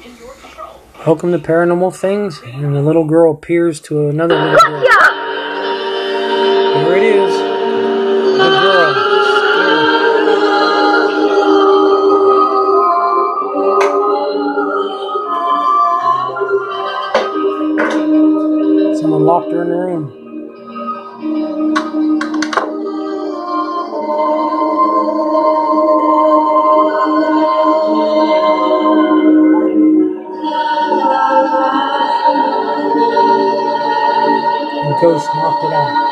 Welcome to Paranormal Things, and the little girl appears to another little girl. Here it is. The girl. Someone locked her in the room. Ghost knocked it out.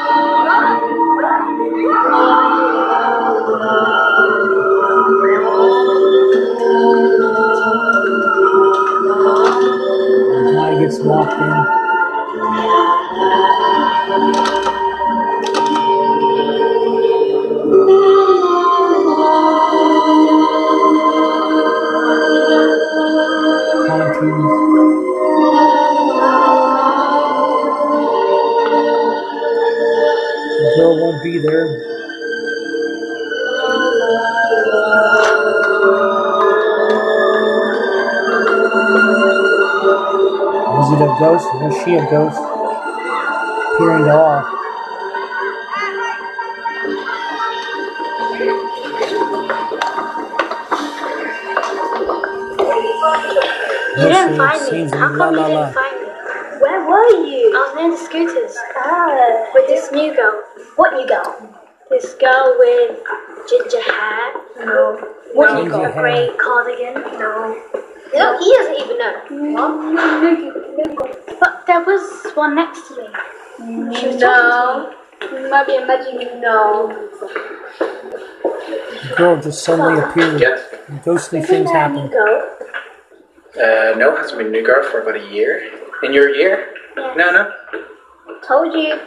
In. Be there. Is it a ghost? Was she a ghost? Peering to all. You didn't find me. How la come you la la. didn't find me? Where were you? I was near the scooters Ah, with this new girl. what you got? This girl with ginger hair. No. What Ginger you got? hair. Grey cardigan. No. No, he doesn't even know. But there was one next to me. She was No. You might be imagining no. The girl just suddenly appeared. Yes. Ghostly things happen. Go. Uh, no, hasn't been a new girl for about a year. In your year? Yeah. No, no. Told you.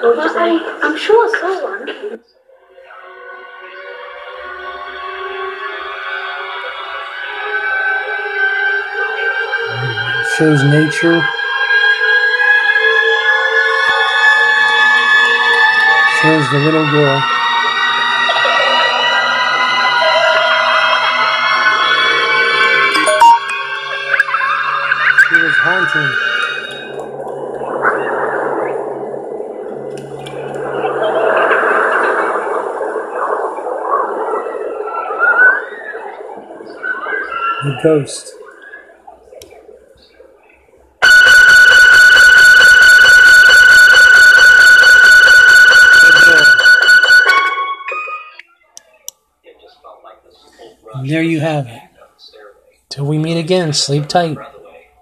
Told you I, I'm sure I saw one. Shows nature. Shows the little girl. The ghost. And there you have it. Till we meet again, sleep tight.